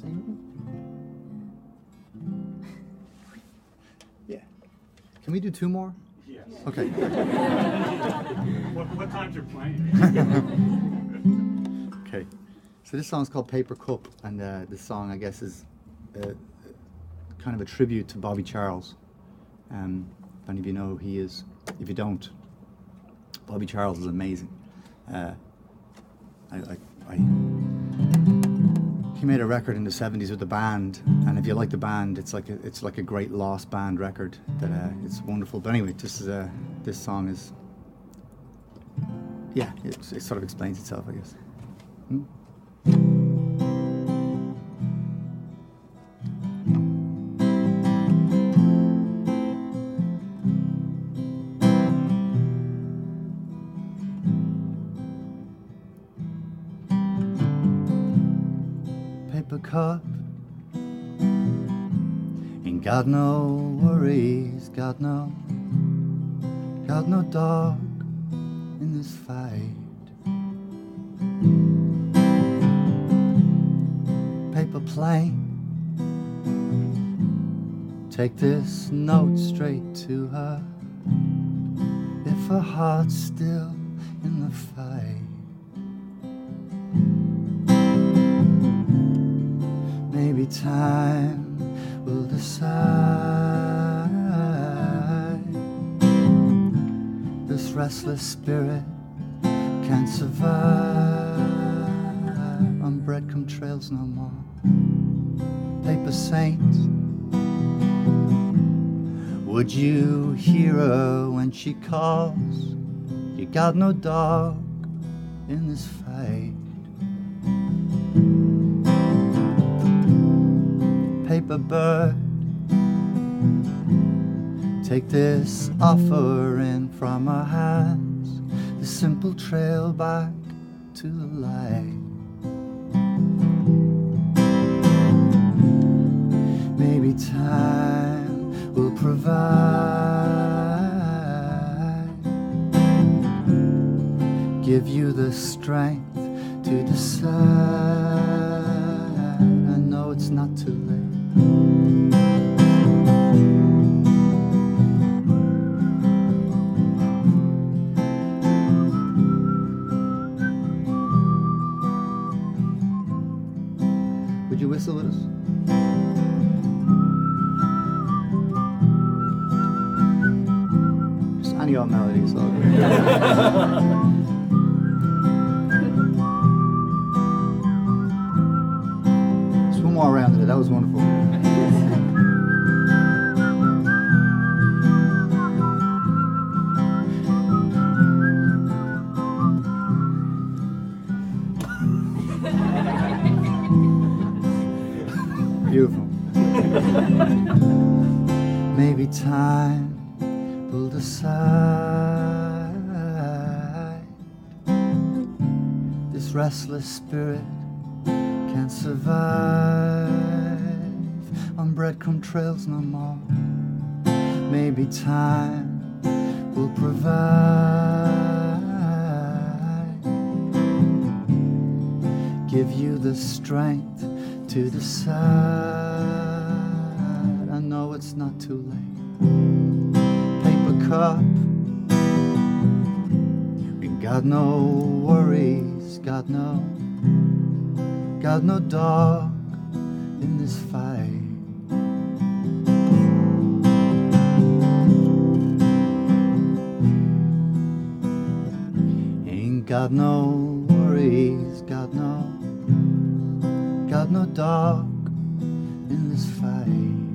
sing? Yeah. Can we do two more? Yes. Okay. What, what times are playing? Okay. So this song's called Paper Cup, and uh, this song, I guess, is uh, kind of a tribute to Bobby Charles. Um, if any of you know who he is, if you don't, Bobby Charles is amazing. Uh, I, I, I, he made a record in the '70s with the band, and if you like the band, it's like a, it's like a great lost band record. That uh, it's wonderful. But anyway, this is uh, this song is yeah, it, it sort of explains itself, I guess. Hmm? Paper cup. Ain't got no worries, got no, got no dog in this fight. Paper plane. Take this note straight to her. If her heart's still in the fight. Time will decide. This restless spirit can't survive on breadcrumb trails no more. Paper saint, would you hear her when she calls? You got no dog in this fight. Paper bird, take this offering from our hands, the simple trail back to the light. Maybe time will provide, give you the strength to decide. I know it's not too late. Would you whistle with us? Just any old melody, so. Just one more round of it. That was wonderful. Maybe time will decide. This restless spirit can't survive on breadcrumb trails no more. Maybe time will provide. Give you the strength to decide. It's not too late. Paper cup. We got no worries, got no, got no dog in this fight. Ain't got no worries, got no, got no dog in this fight.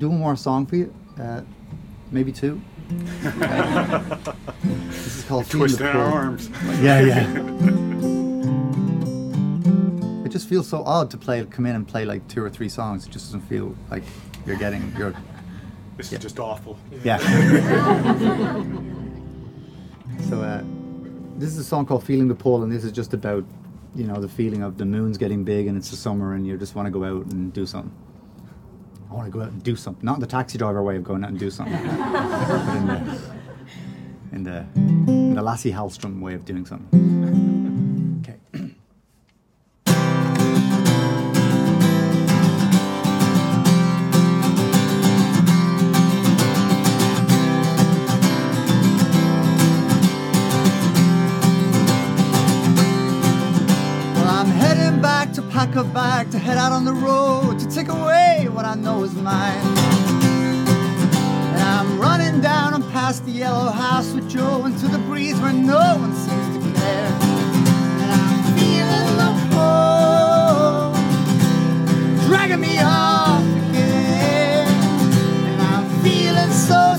Do one more song for you, uh, maybe two. this is called Twisting our arms. Yeah, yeah. it just feels so odd to play, come in and play like two or three songs. It just doesn't feel like you're getting your, This Yeah. is just awful. yeah. so uh, this is a song called "Feeling the Pull," and this is just about, you know, the feeling of the moon's getting big and it's the summer and you just want to go out and do something. I want to go out and do something, not the taxi driver way of going out and do something, but in the in the, in the Lasse Hallstrom way of doing something. pack a bag to head out on the road to take away what I know is mine. And I'm running down and past the yellow house with Joe into the breeze where no one seems to care. And I'm feeling the pull, dragging me off again. And I'm feeling so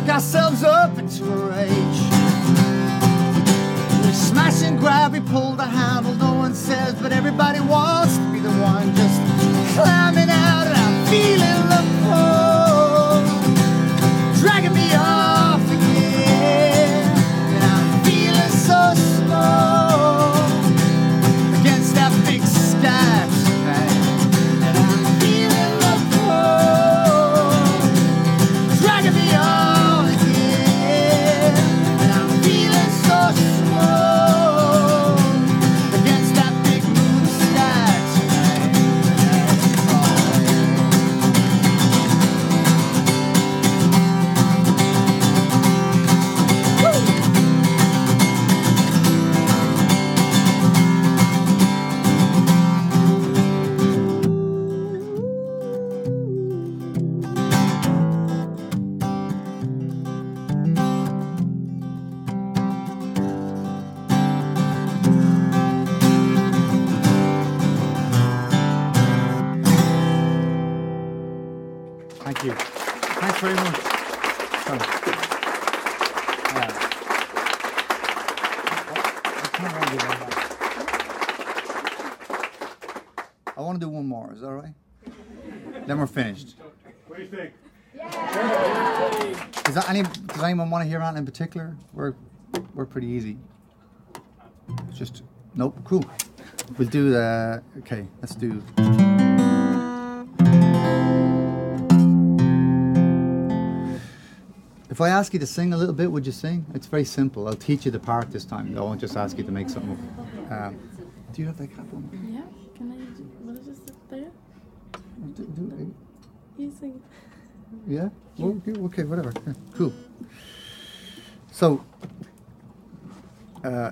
work ourselves up into a rage. We smash and grab, we pull the handle, no one says, but everybody wants to be the one just climbing out, does anyone want to hear anything in particular? We're, we're pretty easy. It's just, nope, cool. We'll do the, okay, let's do. If I ask you to sing a little bit, would you sing? It's very simple. I'll teach you the part this time. I won't just ask you to make something up. Um, do you have that cap on? Yeah, can I? What is this there? Do- do- You sing. Yeah. Well, okay, whatever. Cool. So, uh,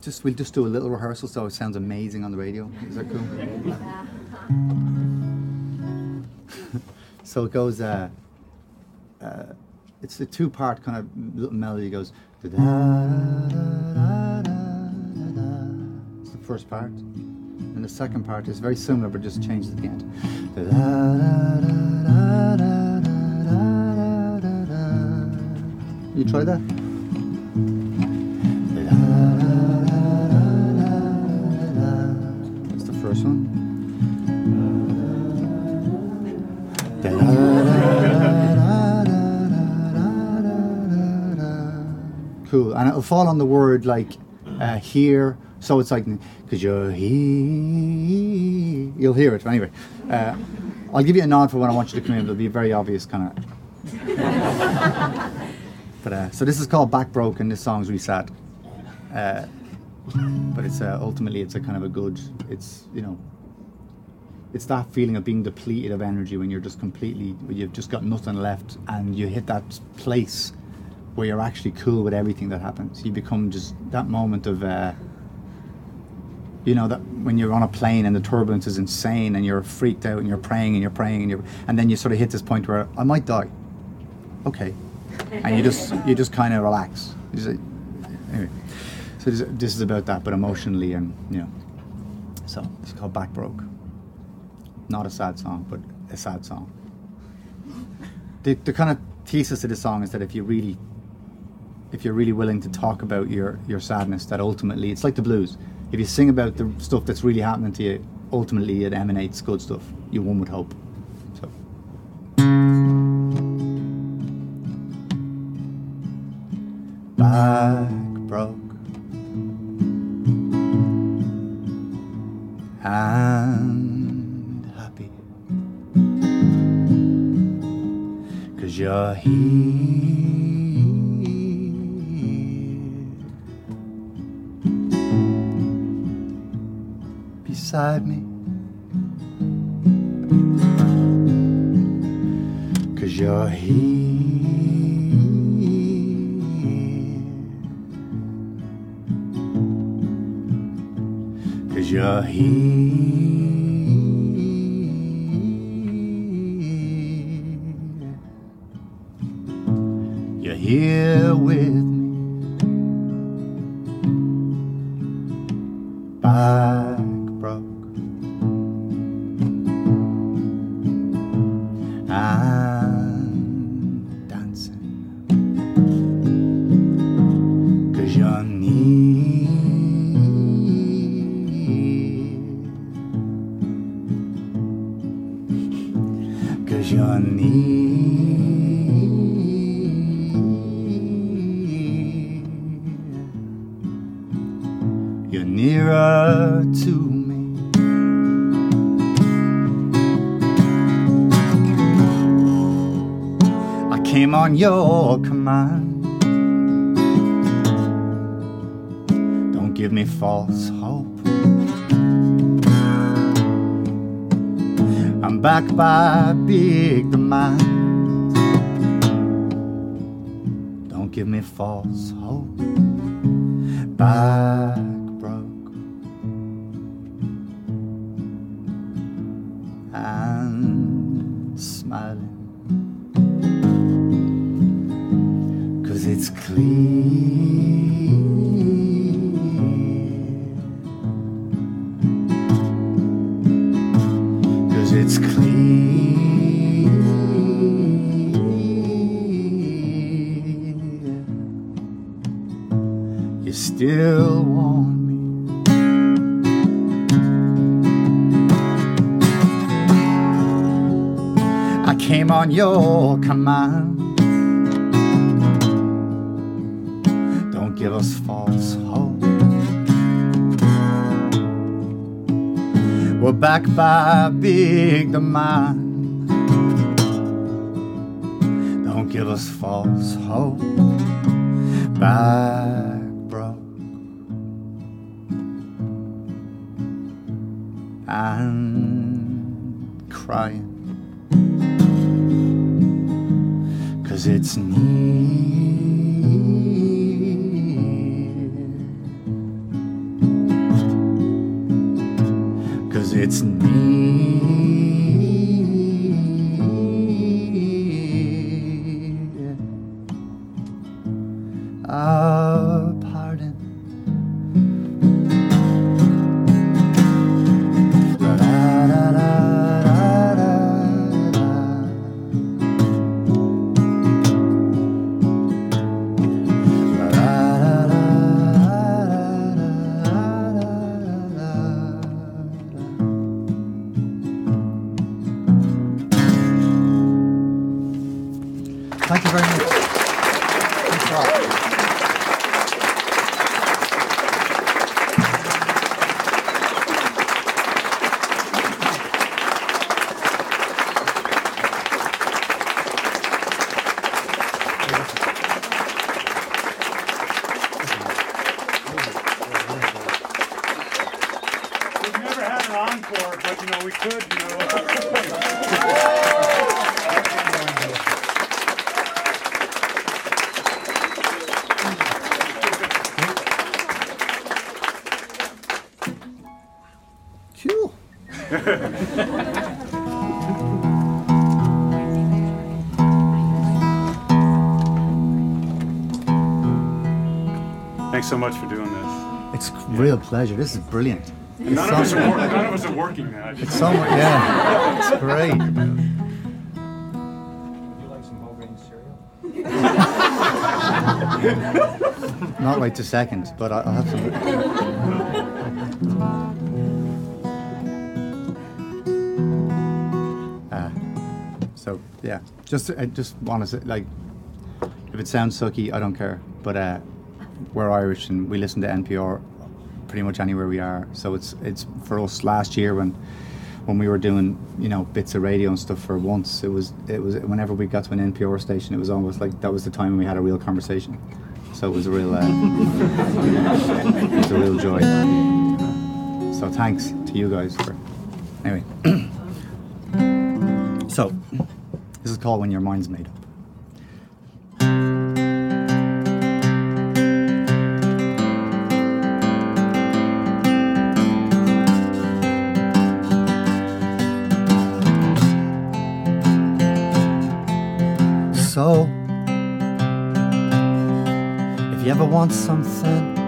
just we'll just do a little rehearsal so it sounds amazing on the radio. Is that cool? so it goes. Uh, uh, it's a two-part kind of little melody. It goes. It's the first part. And the second part is very similar, but just changes at the end. You try that? That's the first one. Cool, and it'll fall on the word like uh, here, so it's like because you're here. You'll hear it anyway. Uh, I'll give you a nod for when I want you to come in. It'll be a very obvious kind of. But uh, so this is called Back Broken. This song's sad. Uh, but it's uh, ultimately it's a kind of a good. It's you know. It's that feeling of being depleted of energy when you're just completely, you've just got nothing left, and you hit that place where you're actually cool with everything that happens. You become just that moment of, uh, you know, that when you're on a plane and the turbulence is insane and you're freaked out and you're praying and you're praying and you're, and then you sort of hit this point where I might die. Okay, and you just you just kind of relax. Anyway, so this, this is about that, but emotionally and you know, so it's called Back Broke. Not a sad song, but a sad song. The, the kind of thesis of the song is that if you really, if you're really willing to talk about your your sadness, that ultimately it's like the blues. If you sing about the stuff that's really happening to you, ultimately it emanates good stuff. You one would hope. Back broke and happy. Cause you're here beside me. Cause you're here. Cause you're here. You're here with Cause you're near. You're nearer to me. I came on your command. Don't give me false hope. Back by big demand. Don't give me false hope. Back came on your command. Don't give us false hope. We're back by big demand. Don't give us false hope. Back broke and crying. Cause it's near. Cause it's near. Thanks so much for doing this. It's a real pleasure. This is brilliant. This None of us song- are, wor- none of us are working now. It's so much, yeah. It's great. Would you like some whole grain cereal? Not right to second, but I- I'll have some. so yeah, just I just want to say like, if it sounds sucky, I don't care. But uh, we're Irish and we listen to NPR pretty much anywhere we are. So it's it's for us last year when when we were doing you know bits of radio and stuff for once it was it was whenever we got to an NPR station it was almost like that was the time when we had a real conversation. So it was a real uh, it was a real joy. So thanks to you guys for anyway. so this is called when your mind's made up. So, if you ever want something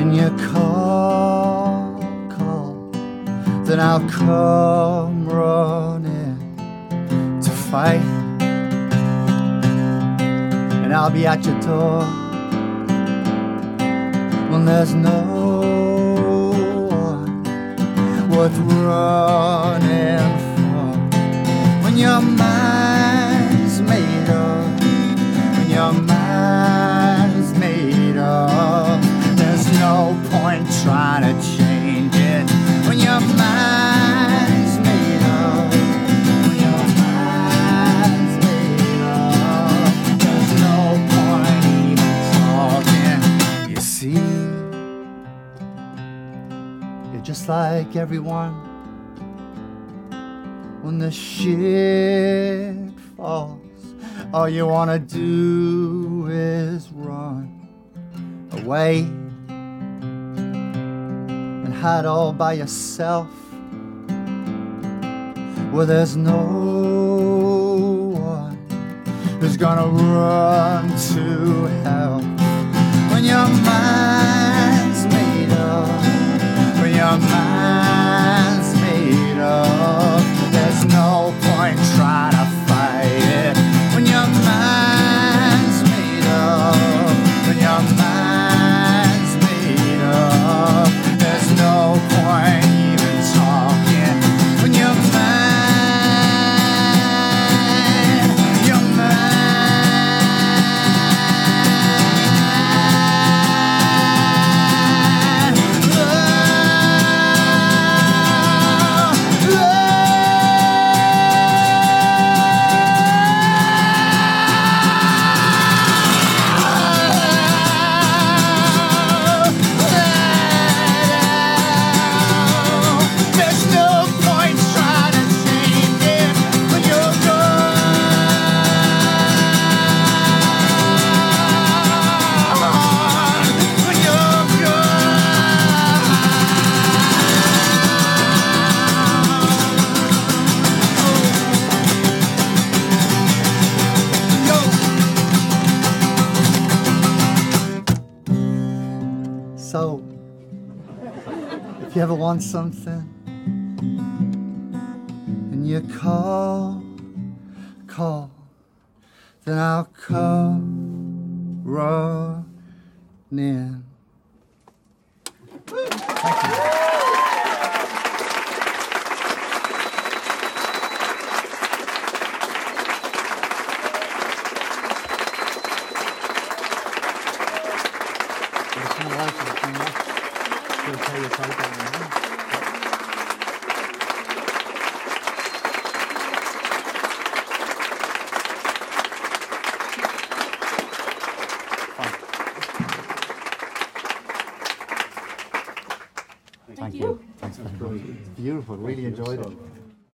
and you call, call, then I'll come be at your door. When there's no one worth running everyone when the shit falls, all you wanna do is run away and hide all by yourself. Where there's no one who's gonna run to help when your mind's made up when your mind's made want something and you call, call, then I'll come running. Thank you.